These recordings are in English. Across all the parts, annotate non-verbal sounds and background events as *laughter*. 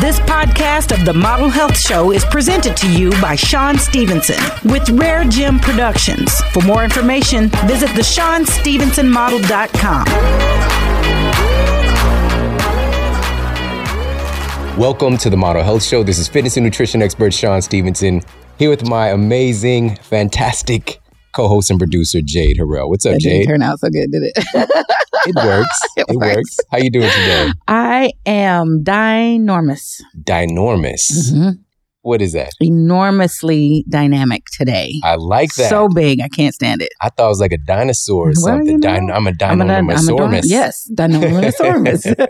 This podcast of the Model Health Show is presented to you by Shawn Stevenson with Rare Gym Productions. For more information, visit the ShawnStevensonModel.com. Welcome to the Model Health Show. This is fitness and nutrition expert Shawn Stevenson here with my amazing, fantastic co-host and producer Jade Harrell. What's up, That didn't Jade? turn out so good, did it? *laughs* It works. *laughs* It it works. works. How you doing today? I am dynormous, Dynormous. Mhm. What is that? enormously dynamic today. I like that. So big, I can't stand it. I thought it was like a dinosaur or Well, something. you know, Dyn- I'm a dy- I'm a dy- dinosaurus. Yes, *laughs* dynorosaurus.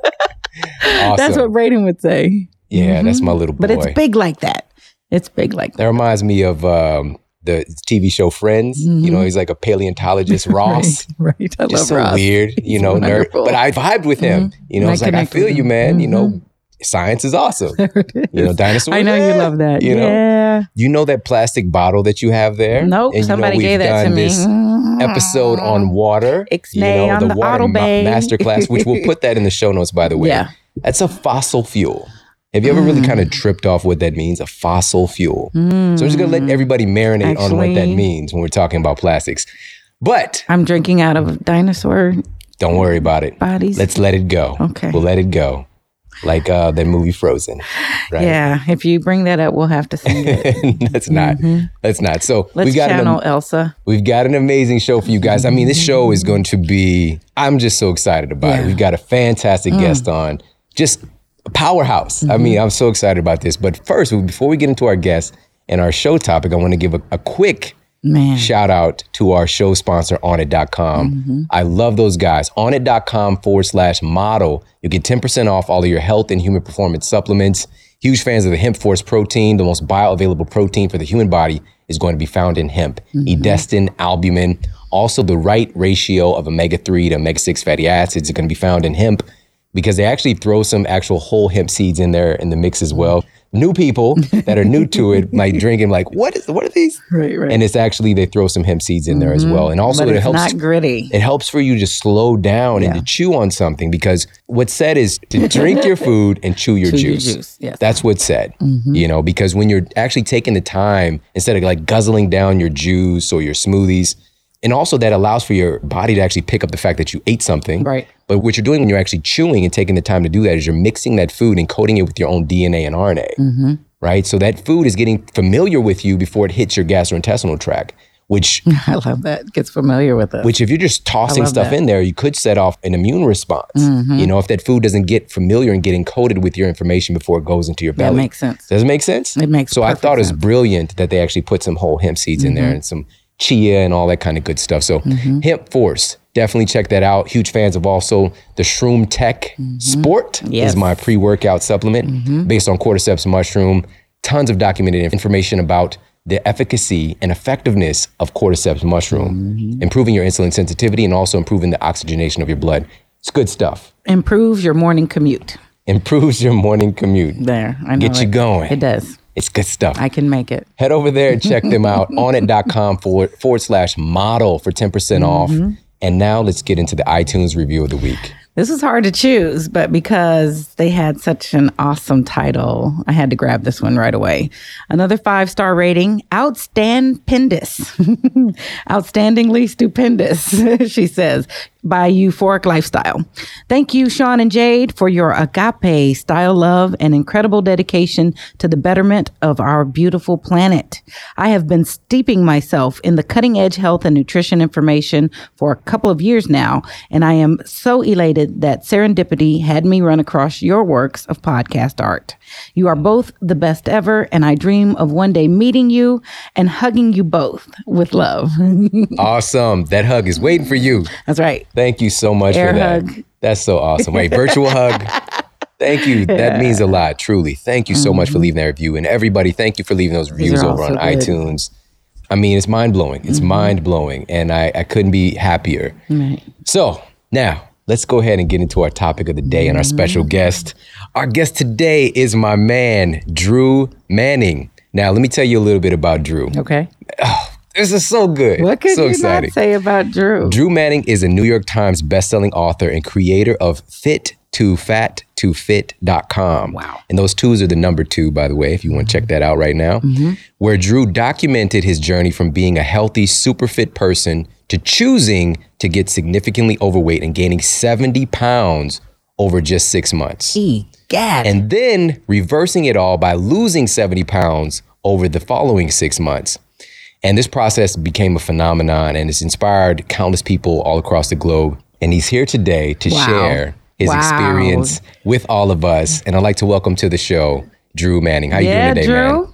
That's what Braden would say. Yeah, that's Mhm. my little boy. But it's big like that. It's big like That that. reminds me of um, the TV show Friends. You know, Mhm. he's like a paleontologist, *laughs* Ross. Right, right. I Just love so Ross. weird, you He's know, nerd. But I vibed with him. You know, I it's like I feel you, man. You know, Mhm. science is awesome. *laughs* There it is. You know, dinosaurs. I know you eh, love that. you know. yeah. You know that plastic bottle that you have there? Nope. And you know somebody gave that to me. Episode on water. Ixnay on the Auto Bay. masterclass, which we'll *laughs* put that in the show notes, by the way. Yeah. That's a fossil fuel. Have you ever really Mm. kind of tripped off what that means? A fossil fuel. So I'm just gonna let everybody marinate on what that means when we're talking about plastics. But I'm drinking out of dinosaur don't worry about it. bodies. Let's let it go. Okay. We'll let it go. Like uh that movie Frozen. Right. Yeah, if you bring that up, we'll have to sing it. *laughs* That's not. That's not. So Mm-hmm. Let's we've got an, channel Elsa. We've got an amazing show for you guys. I mean, this show is going to be, I'm just so excited about it. Yeah. Mm. We've got a fantastic guest on, just powerhouse. I mean, Mm-hmm. I'm so excited about this. But first, before we get into our guest and our show topic, I want to give a, a quick Man. shout out to our show sponsor, Onnit.com. Mm-hmm. I love those guys. Onnit.com forward slash model. You get 10% off all of your health and human performance supplements. Huge fans of the hemp force protein, the most bioavailable protein for the human body is going to be found in hemp. Edestin, albumin, also the right ratio of omega 3 to omega 6 fatty acids are going to be found in hemp because they actually throw some actual whole hemp seeds in there in the mix as well. New people that are new to it might *laughs* drink and like, what is what are these? Right, right. And it's actually they throw some hemp seeds in there as well. And mm-hmm. also but it it's helps not gritty. it helps for you to slow down and to chew on something because what's said is to drink your food and chew your *laughs* Chew your juice. juice, yes. That's what's said. Mm-hmm. You know, because when you're actually taking the time instead of like guzzling down your juice or your smoothies, and also that allows for your body to actually pick up the fact that you ate something. Right. But what you're doing when you're actually chewing and taking the time to do that is you're mixing that food and coating it with your own DNA and RNA. Mm-hmm. Right. So that food is getting familiar with you before it hits your gastrointestinal tract, which *laughs* I love that. Gets familiar with it. which if you're just tossing stuff that. Mm-hmm. in there, you could set off an immune response. You know, if that food doesn't get familiar and get encoded with your information before it goes into your belly. that makes sense. Does it make sense? It makes So I thought it was sense. Mm-hmm. brilliant that they actually put some whole hemp seeds in there and some chia and all that kind of good stuff. So hemp force, definitely check that out. Huge fans of also the Shroom Tech Sport Mm-hmm. Yes. Mm-hmm. is my pre-workout supplement based on cordyceps mushroom. Tons of documented information about the efficacy and effectiveness of cordyceps mushroom, Mm-hmm. improving your insulin sensitivity and also improving the oxygenation of your blood. It's good stuff. Improves your morning commute. Improves your morning commute. There. I know Get you going. It does. It's good stuff. I can make it. Head over there and check them out *laughs* on it.com forward, forward slash model for 10% mm-hmm. off. And now let's get into the iTunes review of the week. This was hard to choose, but because they had such an awesome title, I had to grab this one right away. Another five star rating, outstandpendous, *laughs* outstandingly stupendous, *laughs* she says, by Euphoric Lifestyle. Thank you, Shawn and Jade, for your agape style love and incredible dedication to the betterment of our beautiful planet. I have been steeping myself in the cutting edge health and nutrition information for a couple of years now, and I am so elated that serendipity had me run across your works of podcast art. You are both the best ever, and I dream of one day meeting you and hugging you both with love. *laughs* Awesome. That hug is waiting for you. That's right. Thank you so much Air for that. hug. That's so awesome. Wait, virtual *laughs* hug. Thank you. That means a lot, truly. Thank you so much for leaving that review. And everybody, thank you for leaving those reviews Mm-hmm. over on good. Mm-hmm. iTunes. I mean, it's mind blowing. It's mind blowing. And I, I couldn't be happier. Right. So now let's go ahead and get into our topic of the day and our special Mm-hmm. guest. Our guest today is my man, Drew Manning. Now, let me tell you a little bit about Drew. Okay. This is so good. What could so you exciting. not say about Drew? Drew Manning is a New York Times bestselling author and creator of Fit too fat to fit.com. Wow. And those twos are the number two, by the way, if you want to check that out right now, Mm-hmm. where Drew documented his journey from being a healthy, super fit person to choosing to get significantly overweight and gaining 70 pounds over just six months. Egad. And then reversing it all by losing 70 pounds over the following six months. And this process became a phenomenon and it's inspired countless people all across the globe. And he's here today to Wow. share his Wow. experience with all of us. And I'd like to welcome to the show Drew Manning. How you yeah, doing today, Drew. man?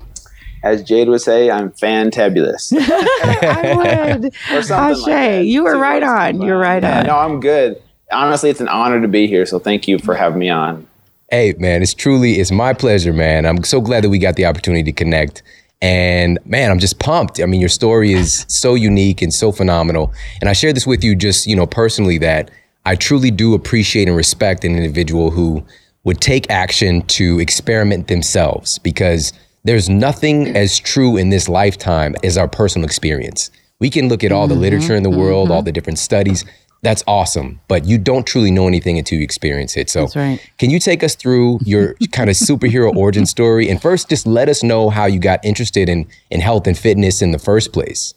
As Jade would say, I'm fantabulous. *laughs* I *laughs* would. Or something like you were right on. You're right Yeah, on. No, I'm good. Honestly, it's an honor to be here. So thank you for having me on. Hey, man, it's truly it's my pleasure, man. I'm so glad that we got the opportunity to connect. And man, I'm just pumped. I mean, your story is so unique and so phenomenal. And I share this with you just, you know, personally that I truly do appreciate and respect an individual who would take action to experiment themselves because there's nothing as true in this lifetime as our personal experience. We can look at all the mm-hmm. literature in the world, all mm-hmm. the different studies. That's awesome, but you don't truly know anything until you experience it. So, right. can you take us through your *laughs* kind of superhero origin story? And first, just let us know how you got interested in, in health and fitness in the first place.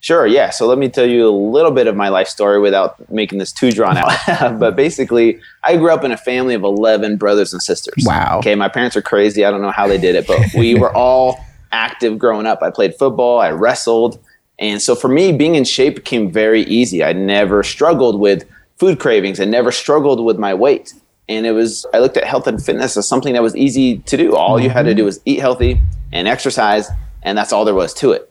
Sure, yeah. So let me tell you a little bit of my life story without making this too drawn out. *laughs* but basically, I grew up in a family of 11 brothers and sisters. Wow. Okay, my parents are crazy. I don't know how they did it, but we *laughs* were all active growing up. I played football, I wrestled. And so for me, being in shape became very easy. I never struggled with food cravings, I never struggled with my weight. And it was, I looked at health and fitness as something that was easy to do. All you had to mm-hmm. do was eat healthy and exercise, and that's all there was to it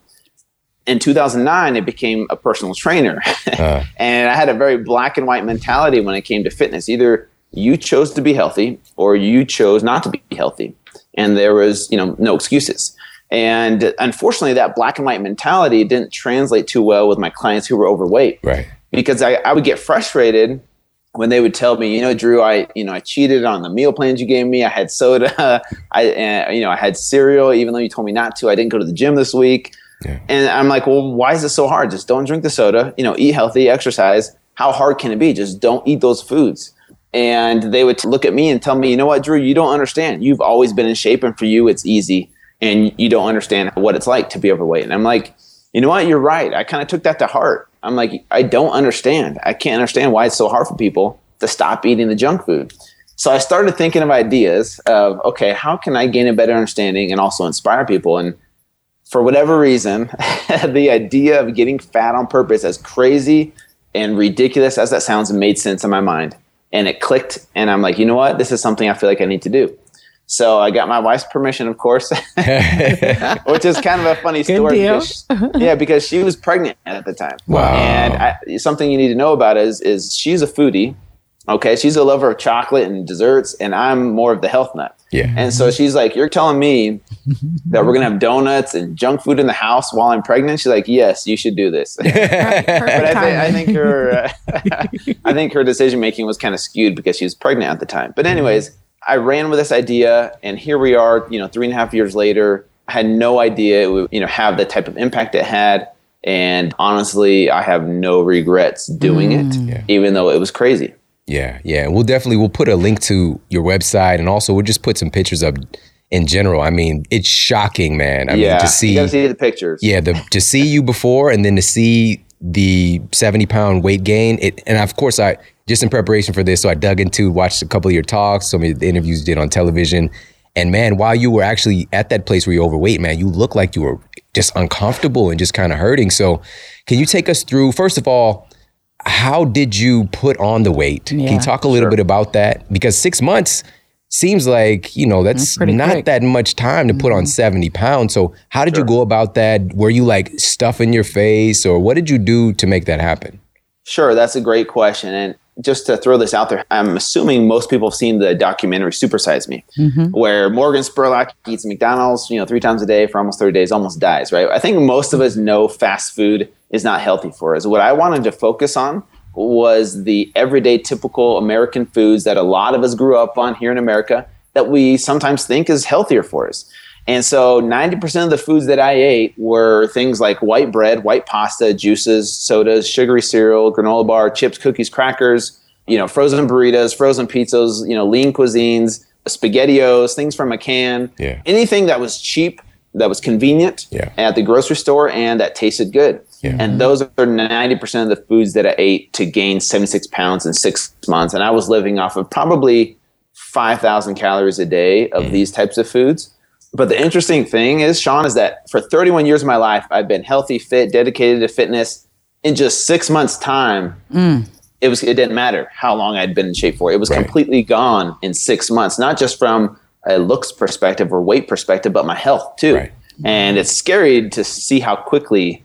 in 2009 it became a personal trainer *laughs* and i had a very black and white mentality when it came to fitness either you chose to be healthy or you chose not to be healthy and there was you know no excuses and unfortunately that black and white mentality didn't translate too well with my clients who were overweight Right. because I, I would get frustrated when they would tell me, you know, Drew, I, you know, I cheated on the meal plans you gave me. I had soda, *laughs* I, uh, you know, I had cereal, even though you told me not to. I didn't go to the gym this week. Yeah. And I'm like, well, why is it so hard? Just don't drink the soda, you know, eat healthy, exercise. How hard can it be? Just don't eat those foods. And they would look at me and tell me, you know what, Drew, you don't understand. You've always been in shape, and for you, it's easy. And you don't understand what it's like to be overweight. And I'm like, you know what, you're right. I kind of took that to heart. I'm like, I don't understand. I can't understand why it's so hard for people to stop eating the junk food. So I started thinking of ideas of, okay, how can I gain a better understanding and also inspire people? And for whatever reason, *laughs* the idea of getting fat on purpose, as crazy and ridiculous as that sounds, made sense in my mind. And it clicked. And I'm like, you know what? This is something I feel like I need to do. So I got my wife's permission, of course, *laughs* which is kind of a funny story. Because she, yeah, because she was pregnant at the time. Wow. And I, something you need to know about is is she's a foodie. Okay, she's a lover of chocolate and desserts, and I'm more of the health nut. Yeah. And so she's like, "You're telling me *laughs* that we're gonna have donuts and junk food in the house while I'm pregnant?" She's like, "Yes, you should do this." *laughs* but I, think *laughs* I think her, uh, I think her decision making was kind of skewed because she was pregnant at the time. But anyways, I ran with this idea, and here we are. You know, three and a half years later, I had no idea it would, you know, have the type of impact it had. And honestly, I have no regrets doing it, Yeah. even though it was crazy. Yeah, yeah. We'll definitely we'll put a link to your website and also we'll just put some pictures up in general. I mean, it's shocking, man. I yeah, mean to see, you see the pictures. yeah, the to see you before and then to see the 70 pound weight gain. It and of course I just in preparation for this, so I dug into, watched a couple of your talks, some of the interviews you did on television. And man, while you were actually at that place where you're overweight, man, you look like you were just uncomfortable and just kind of hurting. So can you take us through, first of all, how did you put on the weight? Can you talk a little sure. bit about that? Because six months seems like, you know, that's pretty not quick. that much time to put on mm-hmm. 70 pounds. So how did you go about that? Were you like stuffing your face or what did you do to make that happen? Sure, that's a great question. And just to throw this out there, I'm assuming most people have seen the documentary Super Size Me, mm-hmm. where Morgan Spurlock eats McDonald's, you know, three times a day for almost 30 days, almost dies, right? I think most of us know fast food is not healthy for us. What I wanted to focus on was the everyday typical American foods that a lot of us grew up on here in America that we sometimes think is healthier for us. And so 90% of the foods that I ate were things like white bread, white pasta, juices, sodas, sugary cereal, granola bar, chips, cookies, crackers, you know, frozen burritos, frozen pizzas, you know, lean cuisines, spaghettios, things from a can. Yeah. Anything that was cheap, that was convenient Yeah. at the grocery store and that tasted good. Yeah. And mm-hmm. those are 90% of the foods that I ate to gain 76 pounds in six months. And I was living off of probably 5,000 calories a day of these types of foods. But the interesting thing is, Shawn, is that for 31 years of my life, I've been healthy, fit, dedicated to fitness. In just six months' time, mm. it was it didn't matter how long I'd been in shape for. It was Right. completely gone in six months, not just from a looks perspective or weight perspective, but my health too. Right. And it's scary to see how quickly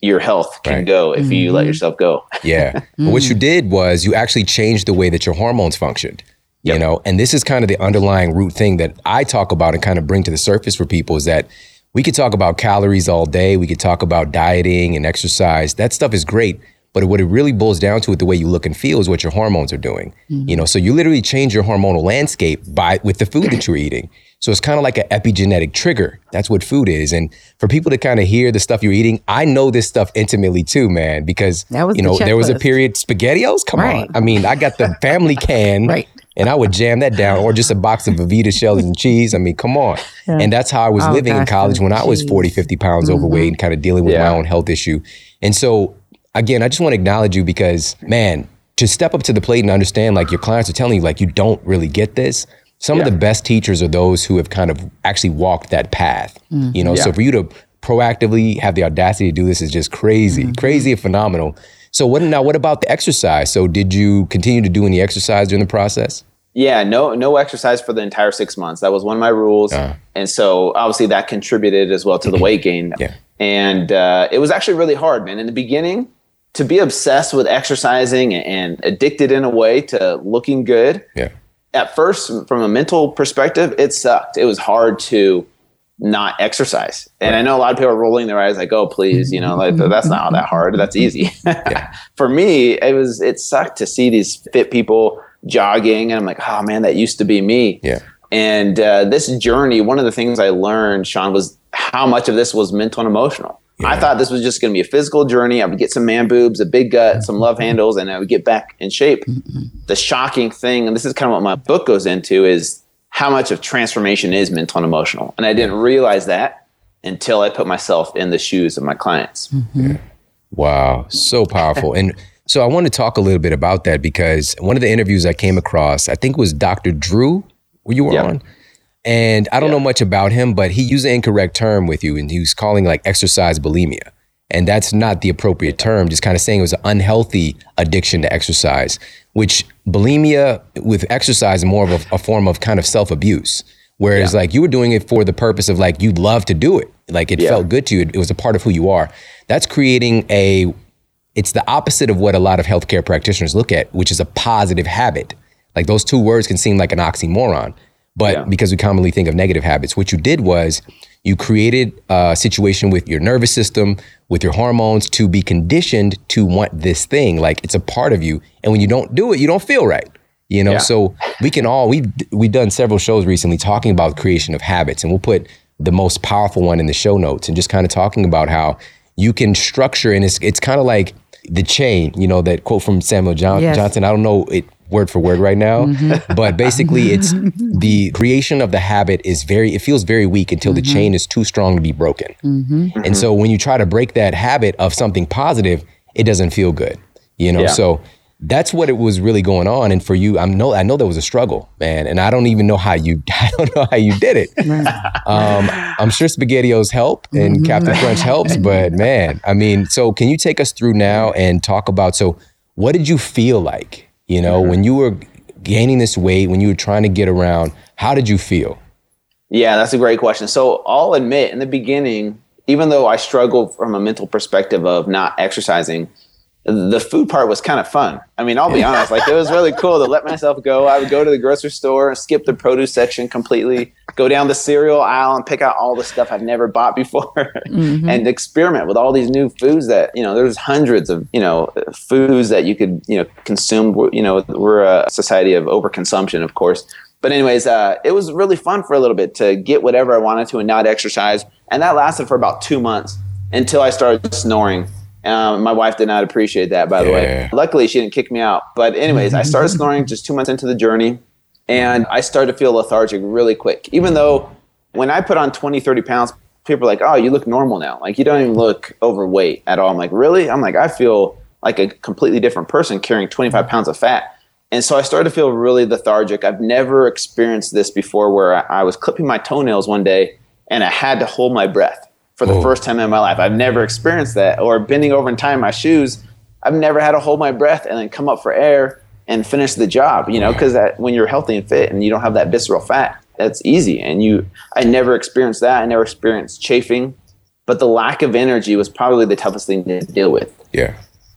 your health can Right. go if you let mm-hmm. yourself go. Yeah. *laughs* But what you mm. did was you actually changed the way that your hormones functioned. You Yep. know, and this is kind of the underlying root thing that I talk about and kind of bring to the surface for people is that we could talk about calories all day. We could talk about dieting and exercise. That stuff is great. But what it really boils down to with the way you look and feel is what your hormones are doing. You know, so you literally change your hormonal landscape by with the food that you're eating. So it's kind of like an epigenetic trigger. That's what food is. And for people to kind of hear the stuff you're eating, I know this stuff intimately too, man, because you the know, there was a period spaghettios. Come Right. on. I mean, I got the family *laughs* can Right. And I would jam that down or just a box of Velveeta shells and cheese. I mean, come on. And that's how I was Oh, living in college the when I was cheese. 40, 50 pounds mm-hmm. overweight and kind of dealing with Yeah. my own health issue. And so, again, I just want to acknowledge you because, man, to step up to the plate and understand like your clients are telling you, like, you don't really get this. Some of the best teachers are those who have kind of actually walked that path. Mm. You know, so for you to proactively have the audacity to do this is just crazy, mm-hmm. crazy and phenomenal. So what now? What about the exercise? So did you continue to do any exercise during the process? Yeah, no no exercise for the entire six months. That was one of my rules, and so obviously that contributed as well to the weight gain. Yeah. and uh, it was actually really hard, man. In the beginning, to be obsessed with exercising and addicted in a way to looking good. Yeah. At first, from a mental perspective, it sucked. It was hard to not exercise, and I know a lot of people are rolling their eyes like, "Oh, please, you know, like that's not that hard. That's easy." *laughs* for me, it was it sucked to see these fit people jogging, and I'm like, oh man, that used to be me. Yeah. And uh, this journey, one of the things I learned, Shawn, was how much of this was mental and emotional. I thought this was just going to be a physical journey. I would get some man boobs, a big gut, some love handles, and I would get back in shape. The shocking thing, and this is kind of what my book goes into, is how much of transformation is mental and emotional. And I didn't realize that until I put myself in the shoes of my clients. Wow, so powerful. and so I want to talk a little bit about that because one of the interviews I came across, I think was Dr. Drew, where you were Yeah. on. And I don't know much about him, but he used an incorrect term with you and he was calling like exercise bulimia. And that's not the appropriate term, just kind of saying it was an unhealthy addiction to exercise, which bulimia with exercise is more of a, a form of kind of self abuse. Whereas like you were doing it for the purpose of like you'd love to do it. Like it Yeah. felt good to you. It was a part of who you are. That's creating a it's the opposite of what a lot of healthcare practitioners look at, which is a positive habit. Like those two words can seem like an oxymoron, but Yeah. because we commonly think of negative habits, what you did was you created a situation with your nervous system, with your hormones to be conditioned to want this thing. Like it's a part of you. And when you don't do it, you don't feel right. You know, Yeah. so we can all we've we've done several shows recently talking about creation of habits, and we'll put the most powerful one in the show notes, and just kind of talking about how you can structure, and it's it's kind of like the chain, you know, that quote from Samuel John, Yes. Johnson. I don't know it word for word right now, mm-hmm. *laughs* but basically, it's *laughs* the creation of the habit is very. It feels very weak until the mm-hmm. chain is too strong to be broken, mm-hmm. and so when you try to break that habit of something positive, it doesn't feel good, you know. Yeah. So that's what it was really going on. And for you, I know I know there was a struggle, man, and I don't even know how you *laughs* I don't know how you did it. Um, I'm sure SpaghettiOs help and Captain Crunch helps, but man, I mean, so can you take us through now and talk about so what did you feel like, you know, when you were gaining this weight, when you were trying to get around, how did you feel? Yeah, that's a great question. So I'll admit in the beginning, even though I struggled from a mental perspective of not exercising, the food part was kind of fun. I mean, I'll be honest, like it was really cool to let myself go. I would go to the grocery store, and skip the produce section completely, go down the cereal aisle and pick out all the stuff I've never bought before *laughs* and experiment with all these new foods that, you know, there's hundreds of, you know, foods that you could, you know, consume. You know, we're a society of overconsumption, of course. But anyways, uh, it was really fun for a little bit to get whatever I wanted to and not exercise. And that lasted for about two months until I started snoring. Um, my wife did not appreciate that, by the way. Luckily, she didn't kick me out. But, anyways, I started snoring just two months into the journey, and I started to feel lethargic really quick. Even though when I put on 20, 30 pounds, people are like, oh, you look normal now. Like, you don't even look overweight at all. I'm like, really? I'm like, I feel like a completely different person carrying 25 pounds of fat. And so I started to feel really lethargic. I've never experienced this before where I, I was clipping my toenails one day and I had to hold my breath for the Oh. first time in my life. I've never experienced that. Or bending over and tying my shoes. I've never had to hold my breath and then come up for air and finish the job, you know, because when you're healthy and fit and you don't have that visceral fat, that's easy. And you, I never experienced that. I never experienced chafing. But the lack of energy was probably the toughest thing to deal with Yeah.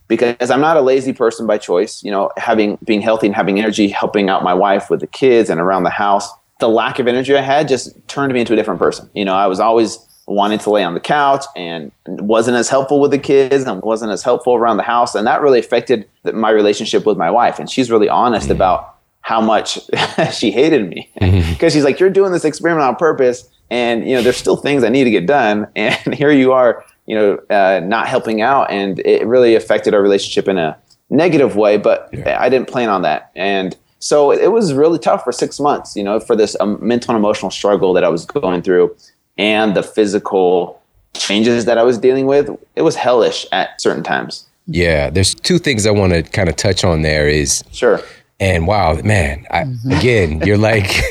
because I'm not a lazy person by choice. You know, having being healthy and having energy, helping out my wife with the kids and around the house. The lack of energy I had just turned me into a different person. You know, I was always wanting to lay on the couch and wasn't as helpful with the kids and wasn't as helpful around the house, and that really affected the, my relationship with my wife. And she's really honest about how much *laughs* she hated me because she's like, "You're doing this experiment on purpose." And you know, there's still things I need to get done, *laughs* and here you are, you know, uh, not helping out, and it really affected our relationship in a negative way. But Yeah. I didn't plan on that, and so it was really tough for six months, you know, for this um, mental and emotional struggle that I was going through, and the physical changes that I was dealing with. It was hellish at certain times. Yeah. There's two things I want to kind of touch on there is Sure. And wow, man, I, mm-hmm. again, *laughs* you're like, *laughs*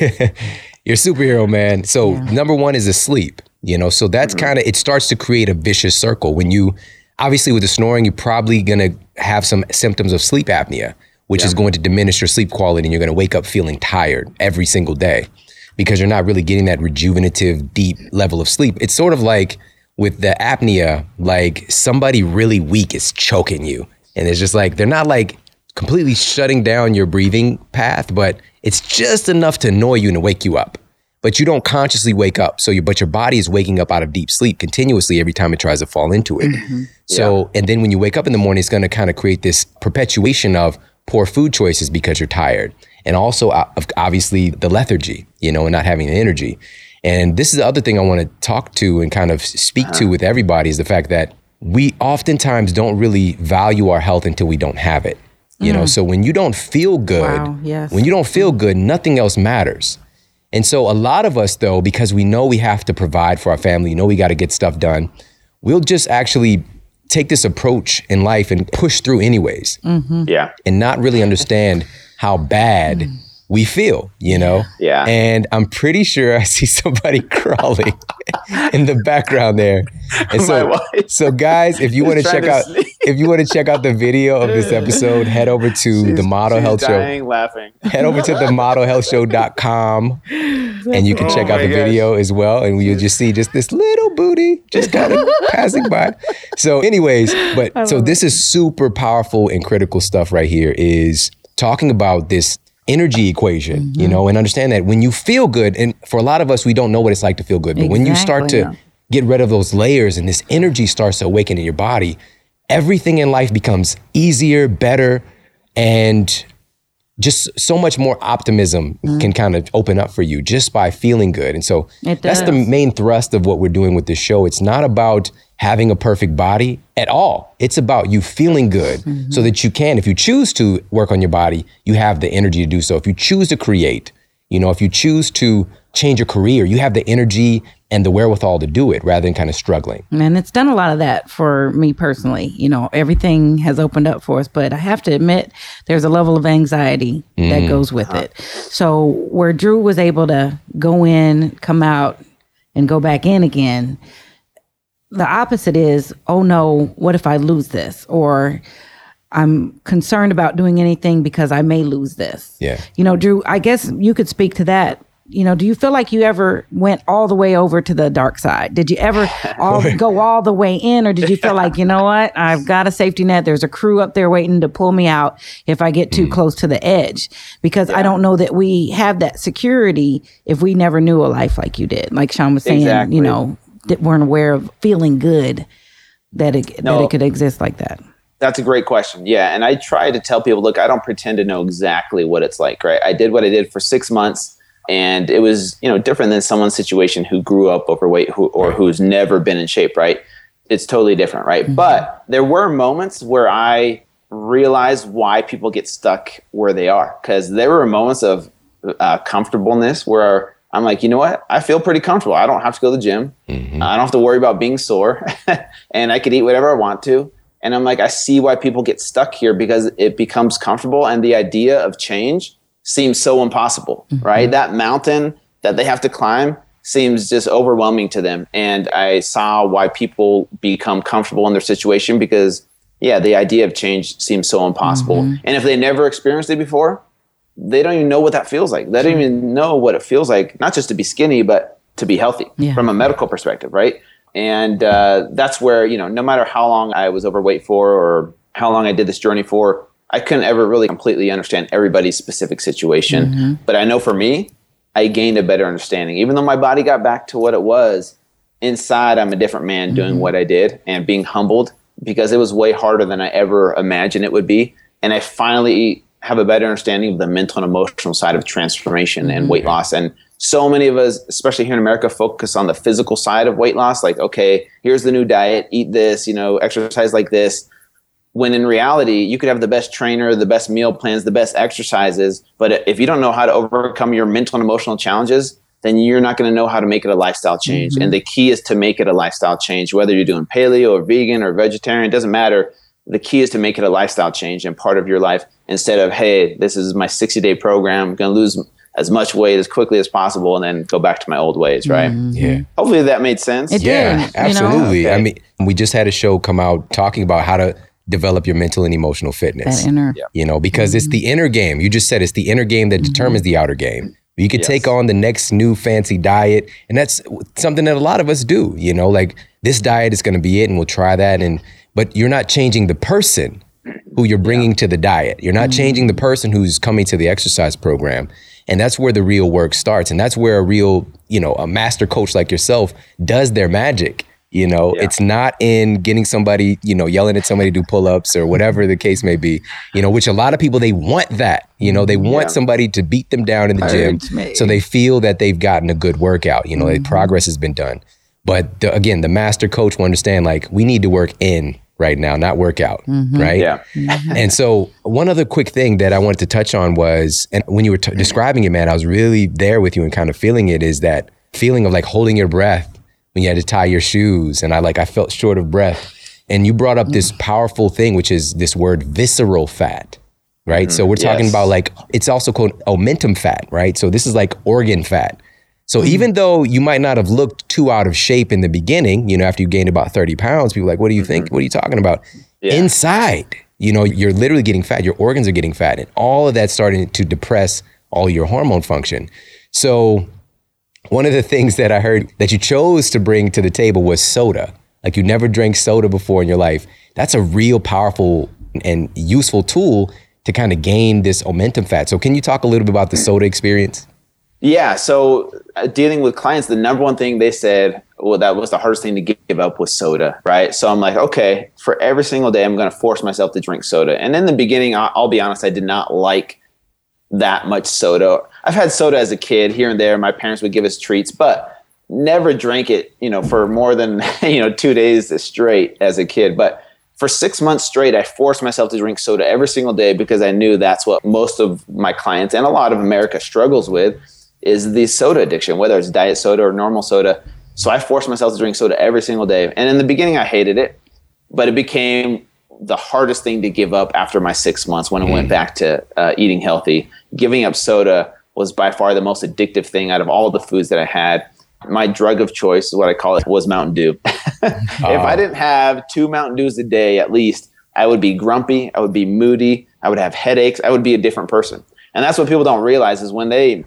you're a superhero, man. So number one is the sleep, you know, so that's mm-hmm. kind of, it starts to create a vicious circle. When you, obviously with the snoring, you're probably going to have some symptoms of sleep apnea, which is going to diminish your sleep quality and you're going to wake up feeling tired every single day because you're not really getting that rejuvenative, deep level of sleep. It's sort of like with the apnea, like somebody really weak is choking you. And it's just like, they're not like, completely shutting down your breathing path, but it's just enough to annoy you and to wake you up. But you don't consciously wake up. So you but your body is waking up out of deep sleep continuously every time it tries to fall into it. Mm-hmm. So and then when you wake up in the morning, it's gonna kind of create this perpetuation of poor food choices because you're tired. And also uh, obviously the lethargy, you know, and not having the energy. And this is the other thing I want to talk to and kind of speak to with everybody is the fact that we oftentimes don't really value our health until we don't have it. You know, mm. so when you don't feel good, Wow, yes. when you don't feel mm. good, nothing else matters. And so a lot of us though, because we know we have to provide for our family, you know we got to get stuff done, we'll just actually take this approach in life and push through anyways mm-hmm. Yeah. and not really understand how bad we feel, you know? Yeah. And I'm pretty sure I see somebody *laughs* crawling *laughs* in the background there. And *laughs* so, so guys, if you want to check out to if you want to check out the video of this episode, head over to the Model She's Health Show. laughing. Head over to the modelhealthshow.com and you can check Oh out the my video as well. And you'll just see just this little booty just kind of passing by. So, anyways, but so this is super powerful and critical stuff right here is talking about this energy equation, you know, and understand that when you feel good, and for a lot of us, we don't know what it's like to feel good, but when you start to get rid of those layers and this energy starts to awaken in your body, everything in life becomes easier, better, and just so much more optimism mm-hmm. can kind of open up for you just by feeling good. And so that's the main thrust of what we're doing with this show. It's not about having a perfect body at all. It's about you feeling good so mm-hmm. that you can, if you choose to work on your body, you have the energy to do so. If you choose to create, you know, if you choose to change your career, you have the energy and the wherewithal to do it rather than kind of struggling. And it's done a lot of that for me personally. You know, everything has opened up for us, but I have to admit there's a level of anxiety that mm. goes with uh-huh. it. So, where Drew was able to go in, come out, and go back in again, the opposite is, oh no, what if I lose this? Or I'm concerned about doing anything because I may lose this. Yeah. You know, Drew, I guess you could speak to that. You know, do you feel like you ever went all the way over to the dark side? Did you ever *laughs* all, oh, go all the way in, or did you feel like, you know what, I've got a safety net. There's a crew up there waiting to pull me out if I get too mm. close to the edge? Because I don't know that we have that security if we never knew a life like you did. Like Shawn was saying, Exactly. you know, that weren't aware of feeling good that it that it could exist like that. That's a great question. Yeah. And I try to tell people look, I don't pretend to know exactly what it's like, right? I did what I did for six months and it was, you know, different than someone's situation who grew up overweight who, or who's never been in shape, right? it's totally different, right? Mm-hmm. But there were moments where I realized why people get stuck where they are because there were moments of uh, comfortableness where I'm like, you know what? I feel pretty comfortable. I don't have to go to the gym. Mm-hmm. I don't have to worry about being sore, *laughs* and I could eat whatever I want to. And I'm like, I see why people get stuck here because it becomes comfortable, and the idea of change seems so impossible, mm-hmm. right? That mountain that they have to climb seems just overwhelming to them. And I saw why people become comfortable in their situation because, yeah, the idea of change seems so impossible. Mm-hmm. And if they never experienced it before, they don't even know what that feels like. They don't even know what it feels like, not just to be skinny, but to be healthy yeah. from a medical perspective, right? And uh, that's where, you know, no matter how long I was overweight for or how long I did this journey for, I couldn't ever really completely understand everybody's specific situation. Mm-hmm. But I know for me, I gained a better understanding. Even though my body got back to what it was, inside I'm a different man mm-hmm. doing what I did and being humbled because it was way harder than I ever imagined it would be. And I finally have a better understanding of the mental and emotional side of transformation and weight mm-hmm. loss. And so many of us, especially here in America, focus on the physical side of weight loss. Like, okay, here's the new diet, eat this, you know, exercise like this. When in reality, you could have the best trainer, the best meal plans, the best exercises. But if you don't know how to overcome your mental and emotional challenges, then you're not going to know how to make it a lifestyle change. Mm-hmm. And the key is to make it a lifestyle change, whether you're doing paleo or vegan or vegetarian, it doesn't matter the key is to make it a lifestyle change and part of your life instead of hey this is my 60 day program i'm going to lose as much weight as quickly as possible and then go back to my old ways right mm-hmm. yeah hopefully that made sense it yeah did, absolutely you know? okay. i mean we just had a show come out talking about how to develop your mental and emotional fitness that inner you know because mm-hmm. it's the inner game you just said it's the inner game that mm-hmm. determines the outer game you could yes. take on the next new fancy diet and that's something that a lot of us do you know like this diet is going to be it and we'll try that and but you're not changing the person who you're bringing yeah. to the diet. You're not mm-hmm. changing the person who's coming to the exercise program. And that's where the real work starts. And that's where a real, you know, a master coach like yourself does their magic. You know, yeah. it's not in getting somebody, you know, yelling at somebody to do pull ups or whatever the case may be, you know, which a lot of people, they want that. You know, they want yeah. somebody to beat them down in the gym so they feel that they've gotten a good workout, you know, mm-hmm. progress has been done. But the, again, the master coach will understand like we need to work in right now, not workout, mm-hmm. right? Yeah. *laughs* And so, one other quick thing that I wanted to touch on was, and when you were t- describing it, man, I was really there with you and kind of feeling it is that feeling of like holding your breath when you had to tie your shoes. And I like, I felt short of breath. And you brought up this powerful thing, which is this word visceral fat, right? Mm-hmm. So, we're talking yes. about like, it's also called omentum fat, right? So, this is like organ fat. So mm-hmm. even though you might not have looked too out of shape in the beginning, you know, after you gained about 30 pounds, people are like, what do you mm-hmm. think? What are you talking about? Yeah. Inside, you know, you're literally getting fat. Your organs are getting fat. And all of that's starting to depress all your hormone function. So one of the things that I heard that you chose to bring to the table was soda. Like you never drank soda before in your life. That's a real powerful and useful tool to kind of gain this omentum fat. So can you talk a little bit about the soda experience? Yeah. So uh, dealing with clients, the number one thing they said, well, that was the hardest thing to give up was soda, right? So I'm like, okay, for every single day, I'm going to force myself to drink soda. And in the beginning, I'll be honest, I did not like that much soda. I've had soda as a kid here and there. My parents would give us treats, but never drank it, you know, for more than, *laughs* you know, two days straight as a kid. But for six months straight, I forced myself to drink soda every single day because I knew that's what most of my clients and a lot of America struggles with is the soda addiction, whether it's diet soda or normal soda. So I forced myself to drink soda every single day. And in the beginning, I hated it, but it became the hardest thing to give up after my six months when I went mm. back to uh, eating healthy. Giving up soda was by far the most addictive thing out of all the foods that I had. My drug of choice, is what I call it, was Mountain Dew. *laughs* if I didn't have two Mountain Dews a day at least, I would be grumpy, I would be moody, I would have headaches, I would be a different person. And that's what people don't realize is when they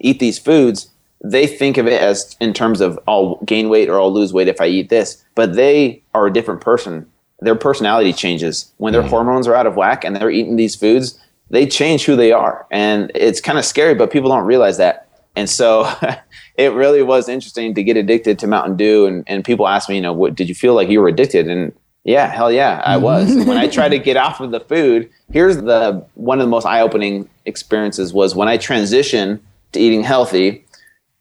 eat these foods, they think of it as in terms of I'll gain weight or I'll lose weight if I eat this, but they are a different person. Their personality changes when their mm. hormones are out of whack and they're eating these foods. They change who they are, and it's kind of scary, but people don't realize that. And so, *laughs* it really was interesting to get addicted to Mountain Dew. And, and people ask me, you know, what did you feel like you were addicted? And yeah, hell yeah, I mm-hmm. was. when I tried to *laughs* get off of the food, here's the one of the most eye opening experiences was when I transitioned to eating healthy,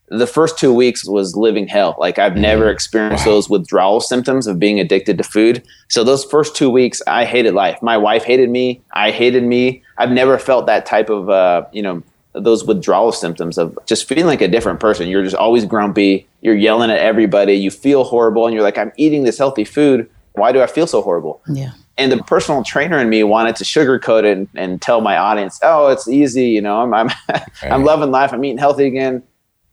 the first two weeks was living hell. Like I've never experienced wow. those withdrawal symptoms of being addicted to food. So those first two weeks, I hated life. My wife hated me. I hated me. I've never felt that type of, uh, you know, those withdrawal symptoms of just feeling like a different person. You're just always grumpy. You're yelling at everybody. You feel horrible, and you're like, I'm eating this healthy food. Why do I feel so horrible? Yeah. And the personal trainer in me wanted to sugarcoat it and, and tell my audience, "Oh, it's easy. You know, I'm I'm, *laughs* I'm loving life. I'm eating healthy again."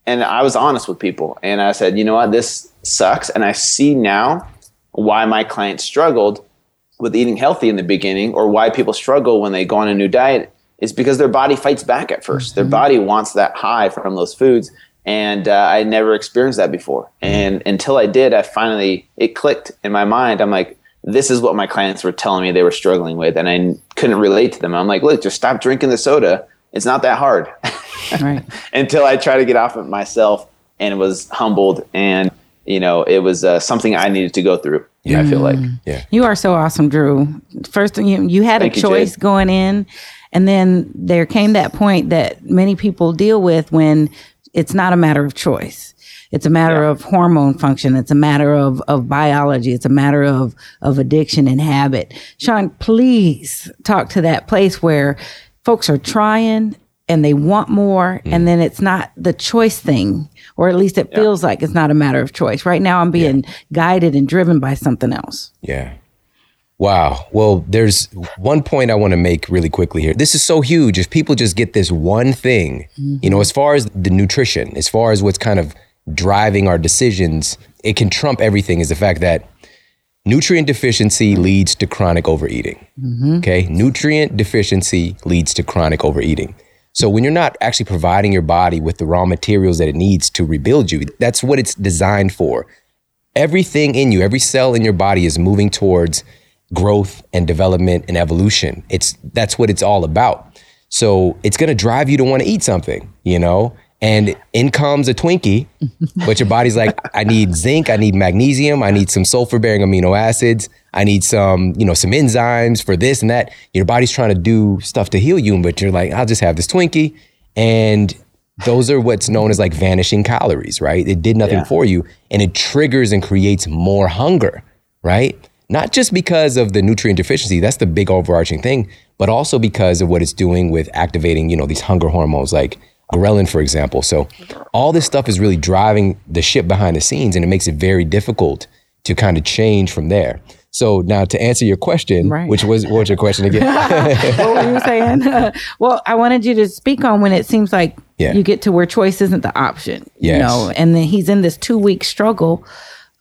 And I was honest with people and I said, you know what, this sucks. And I see now why my clients struggled with eating healthy in the beginning or why people struggle when they go on a new diet is because their body fights back at 1st mm-hmm. Their body wants that high from those foods. And uh, I never experienced that before. And until I did, I finally, it clicked in my mind. I'm like, this is what my clients were telling me they were struggling with. And I couldn't relate to them. I'm like, look, just stop drinking the soda. It's not that hard. right. *laughs* until I tried to get off it myself and was humbled and you know it was uh, something I needed to go through. Yeah, I feel like mm. yeah. You are so awesome, Drew. First, you you had Thank a choice you, going in, and then there came that point that many people deal with when it's not a matter of choice. It's a matter yeah. of hormone function. It's a matter of, of biology. It's a matter of, of addiction and habit. Shawn, please talk to that place where folks are trying and they want more mm. and then it's not the choice thing or at least it yeah. feels like it's not a matter of choice right now i'm being yeah. guided and driven by something else yeah wow well there's one point i want to make really quickly here this is so huge if people just get this one thing mm-hmm. you know as far as the nutrition as far as what's kind of driving our decisions it can trump everything is the fact that Nutrient deficiency leads to chronic overeating. Mm-hmm. Okay. Nutrient deficiency leads to chronic overeating. So when you're not actually providing your body with the raw materials that it needs to rebuild you, that's what it's designed for. Everything in you, every cell in your body is moving towards growth and development and evolution. It's that's what it's all about. So it's going to drive you to want to eat something, you know? And in comes a Twinkie, *laughs* but your body's like, I need zinc, I need magnesium, I need some sulfur bearing amino acids, I need some, you know, some enzymes for this and that. Your body's trying to do stuff to heal you, but you're like, I'll just have this Twinkie. And those are what's known as like vanishing calories, right? It did nothing yeah. for you and it triggers and creates more hunger, right? Not just because of the nutrient deficiency, that's the big overarching thing, but also because of what it's doing with activating, you know, these hunger hormones like ghrelin, for example. So all this stuff is really driving the ship behind the scenes and it makes it very difficult to kind of change from there. So now to answer your question, right. which was what was your question again? *laughs* what were you saying? *laughs* well, I wanted you to speak on when it seems like yeah. you get to where choice isn't the option. Yes. You know, and then he's in this two week struggle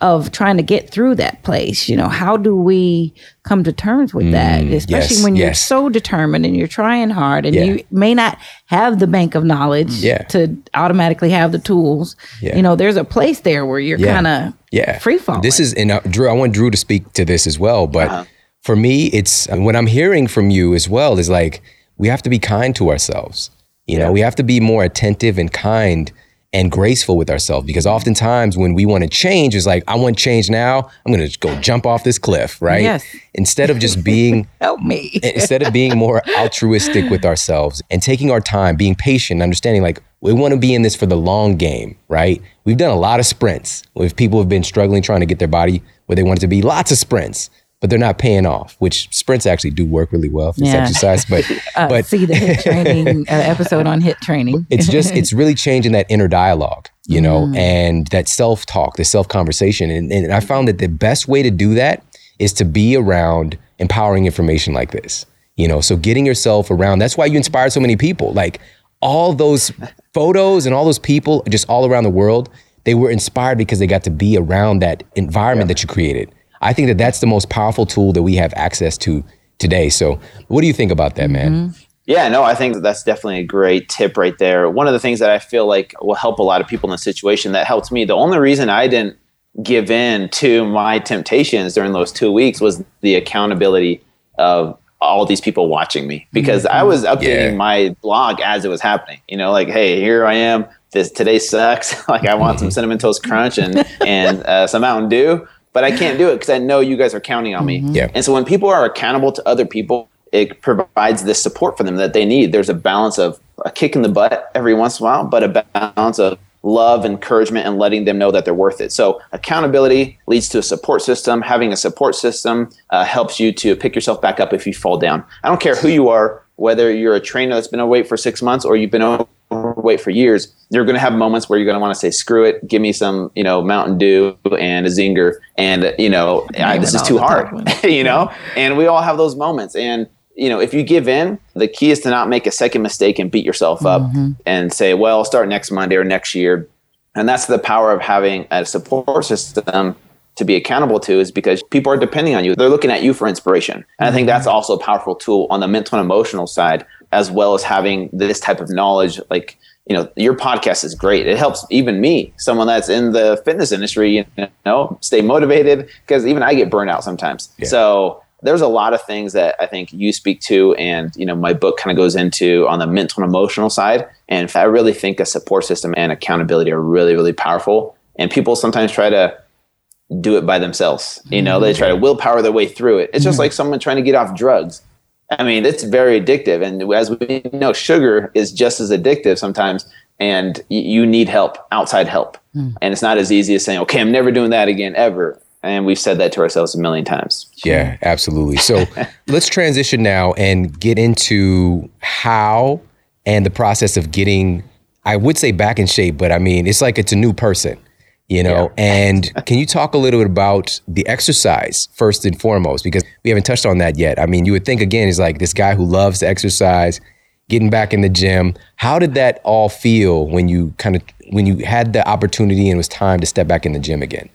of trying to get through that place. You know, how do we come to terms with that? Mm, Especially yes, when you're yes. so determined and you're trying hard and yeah. you may not have the bank of knowledge yeah. to automatically have the tools. Yeah. You know, there's a place there where you're kind of yeah. free falling. This is, and uh, Drew, I want Drew to speak to this as well. But uh-huh. for me, it's what I'm hearing from you as well is like, we have to be kind to ourselves. You know, we have to be more attentive and kind and graceful with ourselves because oftentimes when we want to change is like i want change now i'm going to go jump off this cliff right? Yes. Instead of just being *laughs* help me. *laughs* instead of being more altruistic with ourselves and taking our time being patient understanding like we want to be in this for the long game right? We've done a lot of sprints. With people who've been struggling trying to get their body where they want it to be lots of sprints but they're not paying off, which sprints actually do work really well for yeah. exercise. But *laughs* uh, but see the HIIT training *laughs* uh, episode on hit training. it's just *laughs* it's really changing that inner dialogue, you know, mm. and that self talk, the self conversation, and, and I found that the best way to do that is to be around empowering information like this. You know, so getting yourself around. That's why you inspire so many people. Like all those photos and all those people just all around the world, they were inspired because they got to be around that environment yeah. that you created I think that that's the most powerful tool that we have access to today. So, what do you think about that, man? Mm-hmm. Yeah, no, I think that's definitely a great tip right there. One of the things that I feel like will help a lot of people in the situation that helped me. The only reason I didn't give in to my temptations during those two weeks was the accountability of all these people watching me because mm-hmm. I was updating yeah. my blog as it was happening. You know, like, hey, here I am. This today sucks. *laughs* like, I want some *laughs* cinnamon toast crunch and and uh, some Mountain Dew but I can't do it because I know you guys are counting on me. Mm-hmm. Yeah. And so when people are accountable to other people, it provides this support for them that they need. There's a balance of a kick in the butt every once in a while, but a balance of love, encouragement, and letting them know that they're worth it. So accountability leads to a support system. Having a support system uh, helps you to pick yourself back up if you fall down. I don't care who you are, whether you're a trainer that's been overweight for six months or you've been overweight for years, you're going to have moments where you're going to want to say, "Screw it, give me some, you know, Mountain Dew and a zinger," and you know, I, this is too hard, *laughs* you know. And we all have those moments, and you know, if you give in, the key is to not make a second mistake and beat yourself up mm-hmm. and say, well, I'll start next Monday or next year. And that's the power of having a support system to be accountable to is because people are depending on you. They're looking at you for inspiration. And I think that's mm-hmm. also a powerful tool on the mental and emotional side, as well as having this type of knowledge. Like, you know, your podcast is great. It helps even me, someone that's in the fitness industry, you know, stay motivated because even I get burnt out sometimes. Yeah. So there's a lot of things that I think you speak to, and you know, my book kind of goes into on the mental and emotional side. And I really think a support system and accountability are really, really powerful. And people sometimes try to do it by themselves. You know, they try to willpower their way through it. It's just mm-hmm. like someone trying to get off drugs. I mean, it's very addictive, and as we know, sugar is just as addictive sometimes. And you need help, outside help. Mm. And it's not as easy as saying, "Okay, I'm never doing that again, ever." And we've said that to ourselves a million times. Yeah, absolutely. So *laughs* let's transition now and get into how and the process of getting, I would say back in shape, but I mean, it's like it's a new person, you know? Yeah. and can you talk a little bit about the exercise first and foremost? Because we haven't touched on that yet. I mean, you would think again, he's like this guy who loves to exercise, getting back in the gym. How did that all feel when you kind of, when you had the opportunity and it was time to step back in the gym again?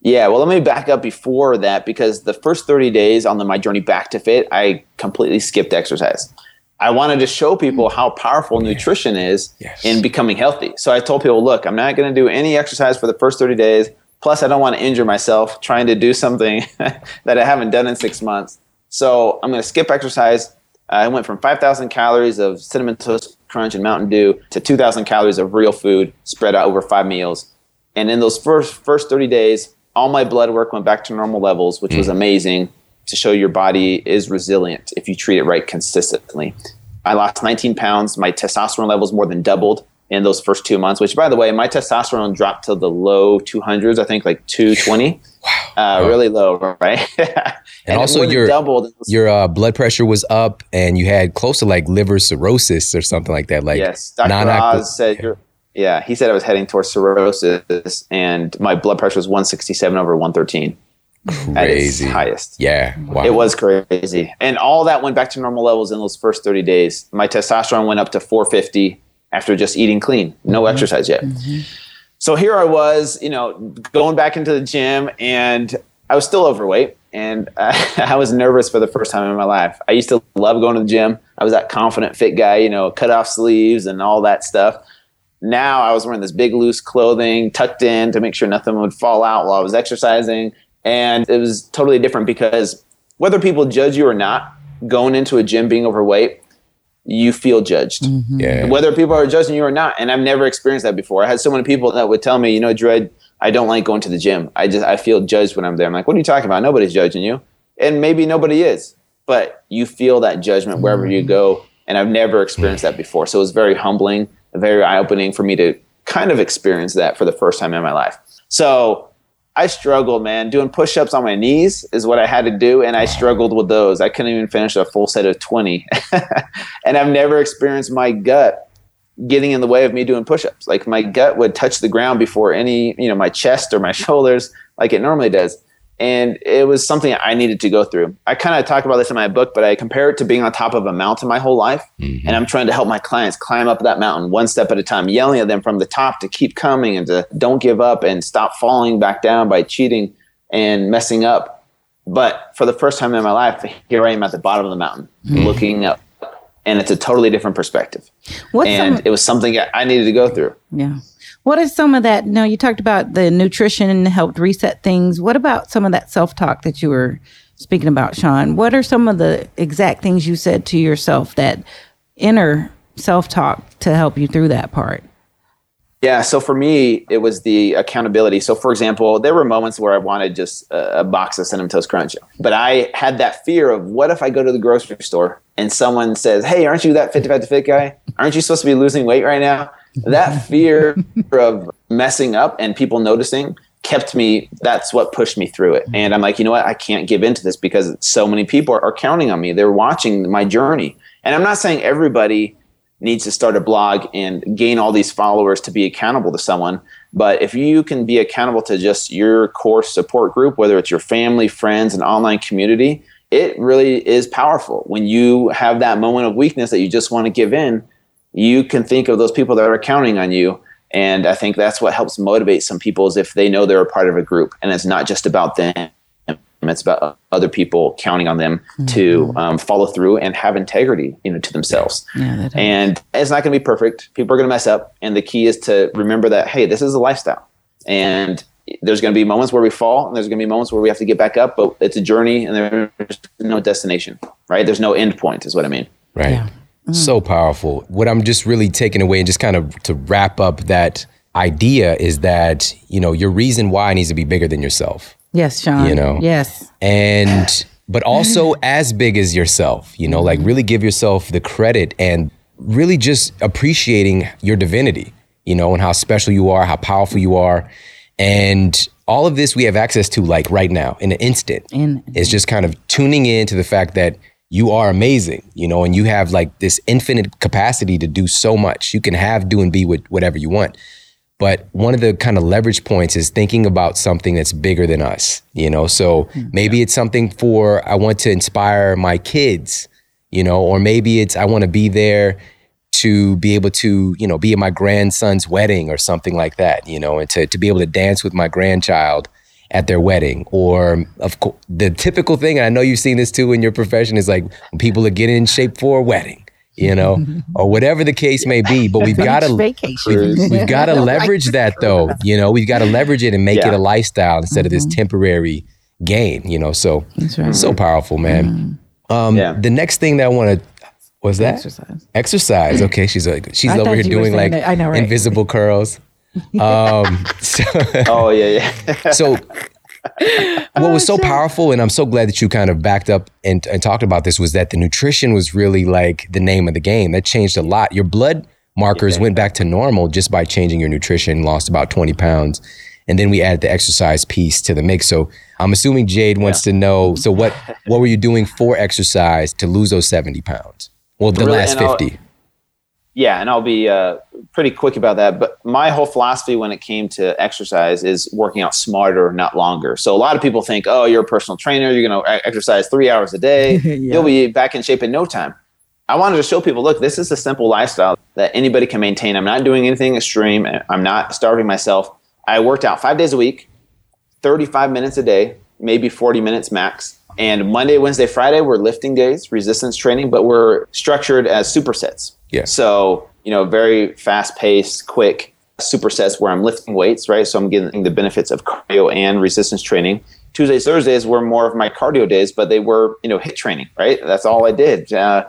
Yeah, well, let me back up before that because the first 30 days on the, my journey back to fit, I completely skipped exercise. I wanted to show people how powerful nutrition is yes. in becoming healthy. So I told people, look, I'm not going to do any exercise for the first 30 days. Plus, I don't want to injure myself trying to do something *laughs* that I haven't done in six months. So I'm going to skip exercise. I went from 5,000 calories of cinnamon toast crunch and Mountain Dew to 2,000 calories of real food spread out over five meals. And in those first first 30 days, all my blood work went back to normal levels, which mm. was amazing to show your body is resilient if you treat it right consistently. I lost 19 pounds. My testosterone levels more than doubled in those first two months, which, by the way, my testosterone dropped to the low 200s, I think like 220. Wow. Uh, wow. Really low, right? *laughs* and, and, also, your, doubled. your uh, blood pressure was up and you had close to like liver cirrhosis or something like that. Like, yes, Dr. Oz said you're yeah, he said I was heading towards cirrhosis, and my blood pressure was 167 over 113. Crazy. At its highest. Yeah. Wow. It was crazy. And all that went back to normal levels in those first 30 days. My testosterone went up to 450 after just eating clean, no mm-hmm. exercise yet. Mm-hmm. So here I was, you know, going back into the gym, and I was still overweight. And I, *laughs* I was nervous for the first time in my life. I used to love going to the gym. I was that confident, fit guy, you know, cut off sleeves and all that stuff now I was wearing this big loose clothing tucked in to make sure nothing would fall out while I was exercising. And it was totally different because whether people judge you or not, going into a gym being overweight, you feel judged. Mm-hmm. Yeah. Whether people are judging you or not. And I've never experienced that before. I had so many people that would tell me, you know, Drew, I don't like going to the gym. I just I feel judged when I'm there. I'm like, what are you talking about? Nobody's judging you. And maybe nobody is. But you feel that judgment wherever you mm-hmm. go. And I've never experienced that before. So it was very humbling very eye opening for me to kind of experience that for the first time in my life. So I struggled, man. Doing push ups on my knees is what I had to do. And I struggled with those. I couldn't even finish a full set of 20. *laughs* and I've never experienced my gut getting in the way of me doing push ups. Like my gut would touch the ground before any, you know, my chest or my *laughs* shoulders, like it normally does and it was something I needed to go through. I kind of talk about this in my book, but I compare it to being on top of a mountain my whole life. Mm-hmm. And I'm trying to help my clients climb up that mountain one step at a time, yelling at them from the top to keep coming and to don't give up and stop falling back down by cheating and messing up. But for the first time in my life, here I am at the bottom of the mountain mm-hmm. looking up. And it's a totally different perspective. What's and some- it was something I needed to go through. Yeah. What is some of that? No, you talked about the nutrition helped reset things. What about some of that self talk that you were speaking about, Shawn? What are some of the exact things you said to yourself that inner self talk to help you through that part? Yeah, so for me, it was the accountability. So, for example, there were moments where I wanted just a, a, box of cinnamon toast crunch, but I had that fear of what if I go to the grocery store and someone says, "Hey, aren't you that fit to fit to fit guy? Aren't you supposed to be losing weight right now?" That *laughs* fear of messing up and people noticing kept me that's what pushed me through it. And i'm like you know what? I can't give into this because so many people are, are counting on me. They're watching my journey. And i'm not saying everybody needs to start a blog and gain all these followers to be accountable to someone but if you can be accountable to just your core support group whether it's your family friends and online community it really is powerful. When you have that moment of weakness that you just want to give in you can think of those people that are counting on you. And i think that's what helps motivate some people is if they know they're a part of a group and it's not just about them it's about other people counting on them mm-hmm. to um, follow through and have integrity you know to themselves. Yeah, and it's not going to be perfect. People are going to mess up. And the key is to remember that hey this is a lifestyle. And there's going to be moments where we fall and there's going to be moments where we have to get back up but it's a journey and there's no destination right? There's no end point is what i mean. Right. Yeah. Mm. so powerful. What i'm just really taking away and just kind of to wrap up that idea is that you know your reason why needs to be bigger than yourself. Yes Shawn. You know? Yes. And but also *laughs* as big as yourself you know like really give yourself the credit and really just appreciating your divinity you know and how special you are how powerful you are. And all of this we have access to like right now in an instant. In, it's just kind of tuning in to the fact that you are amazing, you know, and you have like this infinite capacity to do so much. You can have, do, and be with whatever you want. But one of the kind of leverage points is thinking about something that's bigger than us, you know. So hmm. maybe it's something for I want to inspire my kids, you know, or maybe it's I want to be there to be able to, you know, be at my grandson's wedding or something like that, you know, and to, to be able to dance with my grandchild at their wedding. Or of course, the typical thing, and I know you've seen this too in your profession, is like people are getting in shape for a wedding, you know, or whatever the case may be. But we've got to we've, we've *laughs* got to leverage that though, you know, we've got to leverage it and make yeah. it a lifestyle instead mm-hmm. of this mm-hmm. temporary gain, you know. So right. so powerful, man. Mm-hmm. Um, yeah. The next thing that I want to was that? Exercise. Exercise. Okay, she's like she's I over here doing like I know, right? invisible curls. Um, so, *laughs* oh yeah, yeah. *laughs* so what was so oh, powerful, and I'm so glad that you kind of backed up and, and talked about this, was that the nutrition was really like the name of the game. That changed a lot. Your blood markers yeah. went back to normal just by changing your nutrition. Lost about 20 pounds, and then we added the exercise piece to the mix. So I'm assuming Jade wants yeah. to know. So what what were you doing for exercise to lose those 70 pounds? Well, the really, last 50. I'll, yeah, and I'll be uh, pretty quick about that. But my whole philosophy when it came to exercise is working out smarter, not longer. So a lot of people think, oh, you're a personal trainer, you're going to exercise three hours a day, *laughs* yeah. you'll be back in shape in no time. I wanted to show people, look, this is a simple lifestyle that anybody can maintain. I'm not doing anything extreme. I'm not starving myself. I worked out five days a week, 35 minutes a day, maybe 40 minutes max. And Monday, Wednesday, Friday were lifting days, resistance training, but we're structured as supersets. Yeah. So, you know, very fast paced, quick supersets where I'm lifting weights, right? So I'm getting the benefits of cardio and resistance training. Tuesdays, Thursdays were more of my cardio days, but they were, you know, HIIT training, right? That's all I did. Uh,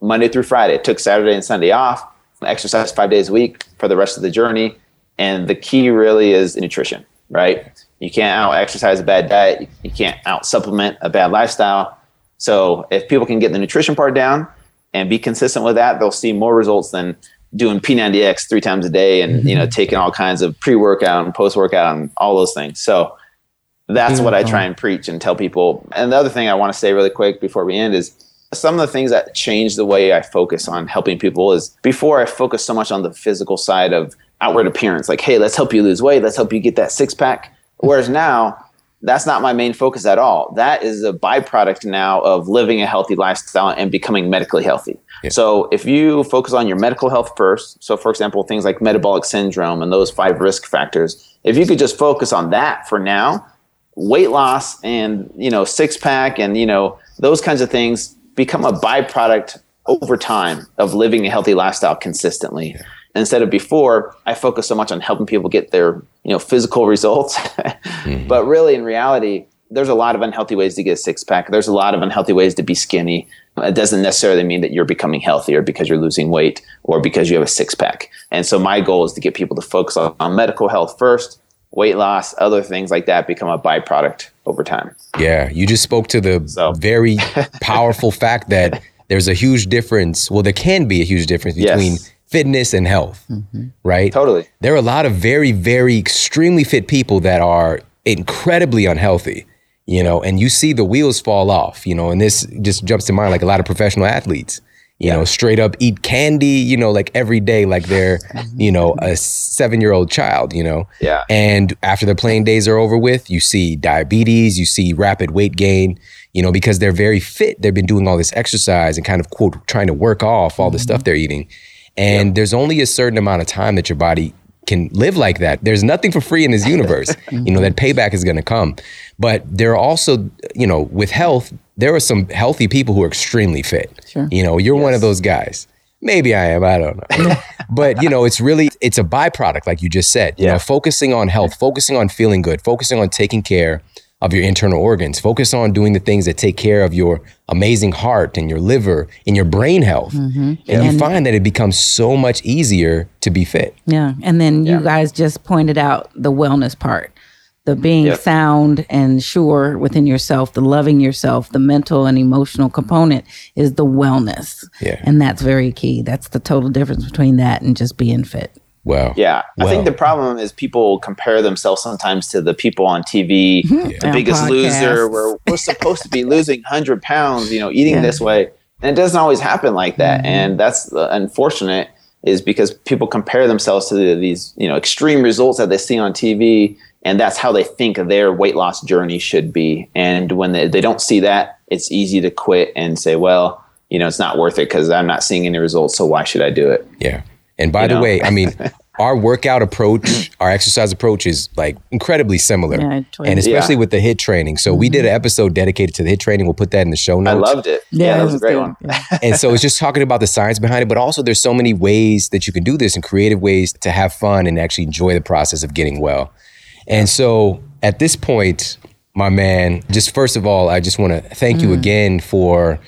Monday through Friday. Took Saturday and Sunday off. Exercise five days a week for the rest of the journey. And the key really is nutrition, right? You can't out exercise a bad diet. You can't out supplement a bad lifestyle. So if people can get the nutrition part down and be consistent with that, they'll see more results than doing P90X three times a day and mm-hmm. you know taking all kinds of pre-workout and post-workout and all those things. So that's what I try and preach and tell people. And the other thing I want to say really quick before we end is some of the things that changed the way I focus on helping people is before I focused so much on the physical side of outward appearance, like, hey, let's help you lose weight, let's help you get that six pack. Whereas now, that's not my main focus at all. That is a byproduct now of living a healthy lifestyle and becoming medically healthy. Yeah. So if you focus on your medical health first, so for example, things like metabolic syndrome and those five risk factors, if you could just focus on that for now, weight loss and you know six pack and you know those kinds of things become a byproduct over time of living a healthy lifestyle consistently. Yeah instead of before i focus so much on helping people get their you know physical *laughs* results. Mm-hmm. but really in reality there's a lot of unhealthy ways to get a six pack. There's a lot of unhealthy ways to be skinny. It doesn't necessarily mean that you're becoming healthier because you're losing weight or because you have a six pack. And so my goal is to get people to focus on, on medical health first weight loss other things like that become a byproduct over time. Yeah you just spoke to the so. very *laughs* powerful fact that there's a huge difference. Well there can be a huge difference between yes fitness and health, mm-hmm. right? Totally. There are a lot of very, very extremely fit people that are incredibly unhealthy, you know, and you see the wheels fall off, you know, and this just jumps to mind like a lot of professional athletes, you know, straight up eat candy, you know, like every day, like they're, *laughs* you know, a seven year old child, you know. Yeah. And after their playing days are over with, you see diabetes, you see rapid weight gain, you know, because they're very fit. They've been doing all this exercise and kind of quote trying to work off all the stuff mm-hmm. they're eating. And there's only a certain amount of time that your body can live like that. There's nothing for free in this *laughs* universe. you know, that payback is going to come. But there are also, you know, with health, there are some healthy people who are extremely fit. Sure. You know, you're one of those guys. Maybe I am, I don't know. *laughs* but, you know, it's really it's a byproduct like you just said. You Yeah. know, focusing on health, focusing on feeling good, focusing on taking care of your internal organs, focus on doing the things that take care of your amazing heart and your liver and your brain health. Mm-hmm. And you find that it becomes so much easier to be fit. Yeah. And then you guys just pointed out the wellness part, the being Yep. sound and sure within yourself, the loving yourself, the mental and emotional component is the wellness. Yeah. And that's very key. That's the total difference between that and just being fit. Wow. Yeah, I think the problem is people compare themselves sometimes to the people on TV, mm-hmm. the On Biggest Loser, where we're supposed to be *laughs* losing hundred pounds, you know, eating Yeah. this way, and it doesn't always happen like that, mm-hmm. and that's the unfortunate. Is because people compare themselves to the, these, you know, extreme results that they see on TV, and that's how they think their weight loss journey should be. And when they, they don't see that, it's easy to quit and say, well, you know, it's not worth it because I'm not seeing any results, so why should I do it? Yeah. And by You the know? way, I mean, *laughs* our workout approach, our exercise approach is like incredibly similar. Yeah, twins. and especially Yeah. with the HIIT training. So we did an mm-hmm. episode dedicated to the HIIT training. We'll put that in the show notes. I loved it. Yeah, that was a great good. one. *laughs* And so it's just talking about the science behind it, but also there's so many ways that you can do this and creative ways to have fun and actually enjoy the process of getting well. And so at this point, my man, just first of all, I just want to thank you mm. again for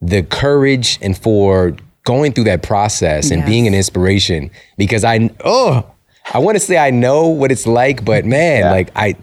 the courage and for going through that process and Yes. being an inspiration because I oh I want to say I know what it's like, but man, Yeah. like I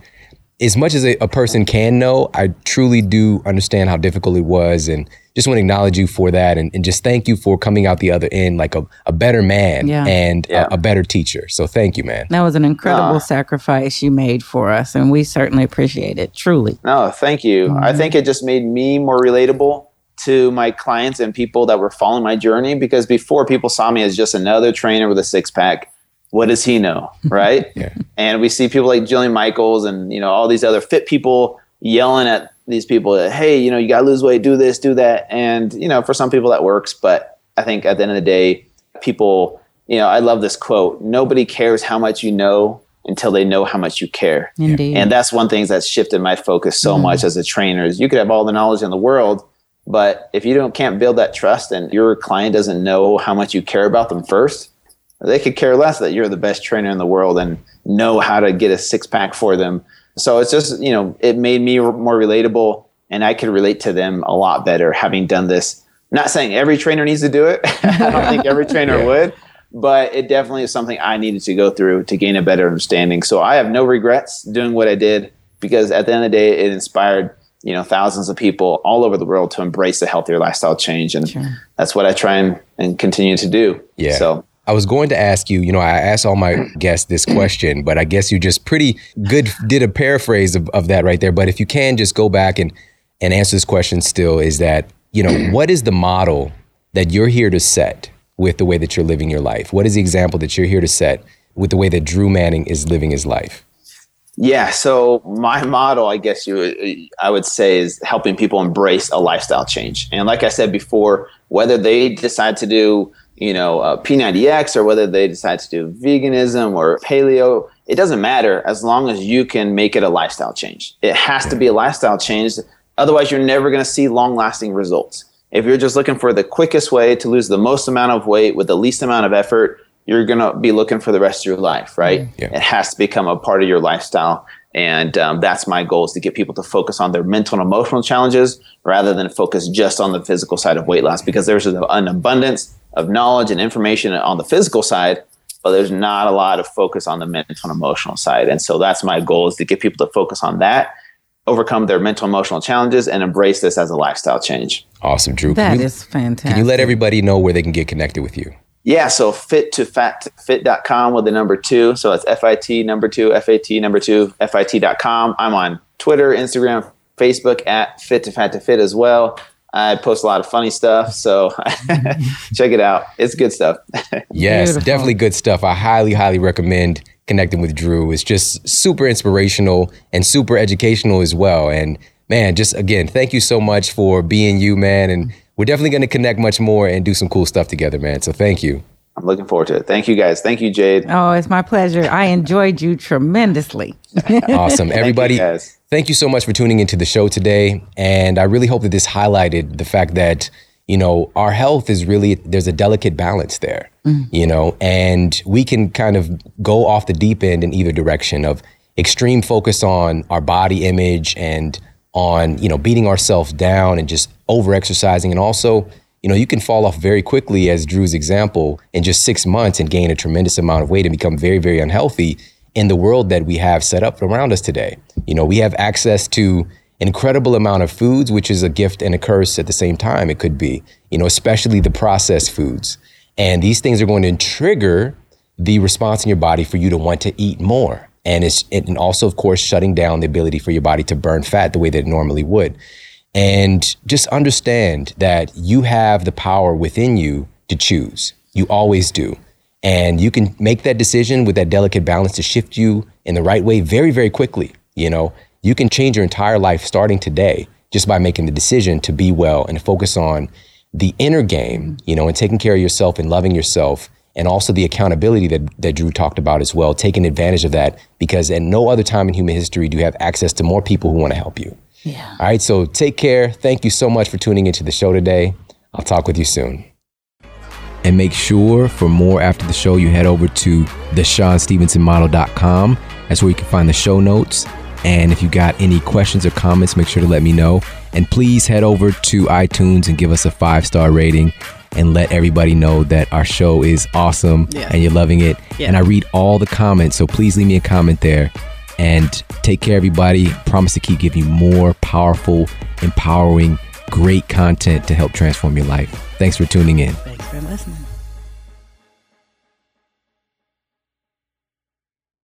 as much as a, a person can know, I truly do understand how difficult it was and just want to acknowledge you for that and, and just thank you for coming out the other end like a, a better man Yeah. and Yeah. A, a better teacher. So thank you, man. That was an incredible Ah. sacrifice you made for us, and we certainly appreciate it. Truly. No, thank you. I think it just made me more relatable to my clients and people that were following my journey because before people saw me as just another trainer with a six pack. What does he know? *laughs* Right. Yeah. And we see people like Jillian Michaels and, you know, all these other fit people yelling at these people that, hey, you know, you got to lose weight, do this, do that. And, you know, for some people that works. But I think at the end of the day, people, you know, I love this quote nobody cares how much you know until they know how much you care. Indeed. And that's one thing that's shifted my focus so mm. much as a trainer is you could have all the knowledge in the world, but if you don't can't build that trust and your client doesn't know how much you care about them first, they could care less that you're the best trainer in the world and know how to get a six pack for them. So it's just, you know, it made me more relatable and I could relate to them a lot better having done this. Not saying every trainer needs to do it. *laughs* I don't think every *laughs* trainer Yeah. would, but it definitely is something I needed to go through to gain a better understanding. So I have no regrets doing what I did because at the end of the day, it inspired you know thousands of people all over the world to embrace a healthier lifestyle change, and that's what I try and, and continue to do. Yeah. So I was going to ask you, you know, I asked all my *clears throat* guests this question, but I guess you just pretty good did a paraphrase of, of that right there. But if you can just go back and, and answer this question still, is that, you know, what is the model that you're here to set with the way that you're living your life? What is the example that you're here to set with the way that Drew Manning is living his life? Yeah. So my model, I guess you, I would say, is helping people embrace a lifestyle change. And like I said before, whether they decide to do, you know, uh, P90X or whether they decide to do veganism or paleo, it doesn't matter as long as you can make it a lifestyle change. It has to be a lifestyle change. Otherwise, you're never going to see long lasting results. If you're just looking for the quickest way to lose the most amount of weight with the least amount of effort, you're going to be looking for the rest of your life, right? Yeah. It has to become a part of your lifestyle. And um, that's my goal is to get people to focus on their mental and emotional challenges rather than focus just on the physical side of weight loss because there's an abundance of knowledge and information on the physical side, but there's not a lot of focus on the mental and emotional side. And so that's my goal is to get people to focus on that, overcome their mental and emotional challenges, and embrace this as a lifestyle change. Awesome, Drew. That you, is fantastic. can you let everybody know where they can get connected with you? Yeah, so fit to fat fit.com with the number two. So it's FIT number two, FAT number two, FIT.com. I'm on Twitter, Instagram, Facebook at Fit2Fat2Fit as well. I post a lot of funny stuff, so *laughs* check it out. It's good stuff. *laughs* yes, Beautiful. definitely good stuff. I highly, highly recommend connecting with Drew. It's just super inspirational and super educational as well. And man, just again, thank you so much for being you, man. And we're definitely going to connect much more and do some cool stuff together, man. So thank you. I'm looking forward to it. Thank you guys. Thank you, Jade. Oh, it's my pleasure. I enjoyed you tremendously. *laughs* Awesome. Everybody, Thank you, guys. thank you so much for tuning into the show today. And I really hope that this highlighted the fact that, you know, our health is really, there's a delicate balance there, mm. you know, and we can kind of go off the deep end in either direction of extreme focus on our body image and on, you know, beating ourselves down and just over exercising. And also, you know, you can fall off very quickly, as Drew's example, in just six months and gain a tremendous amount of weight and become very, very unhealthy in the world that we have set up around us today. You know, we have access to incredible amount of foods, which is a gift and a curse at the same time. It could be, you know, especially the processed foods. And these things are going to trigger the response in your body for you to want to eat more. And it's and also, of course, shutting down the ability for your body to burn fat the way that it normally would. And just understand that you have the power within you to choose. You always do. And you can make that decision with that delicate balance to shift you in the right way very, very quickly. You know, you can change your entire life starting today just by making the decision to be well and focus on the inner game, you know, and taking care of yourself and loving yourself. And also the accountability that, that Drew talked about as well, taking advantage of that because at no other time in human history do you have access to more people who want to help you. Yeah. All right, so take care. Thank you so much for tuning into the show today. I'll talk with you soon. And make sure for more after the show, you head over to the ShawnStevensonModel.com. That's where you can find the show notes. And if you got any questions or comments, make sure to let me know. And please head over to iTunes and give us a five star rating and let everybody know that our show is awesome Yeah. and you're loving it. Yeah. And I read all the comments, so please leave me a comment there. And take care, everybody. Promise to keep giving you more powerful, empowering, great content to help transform your life. Thanks for tuning in. Thanks for listening.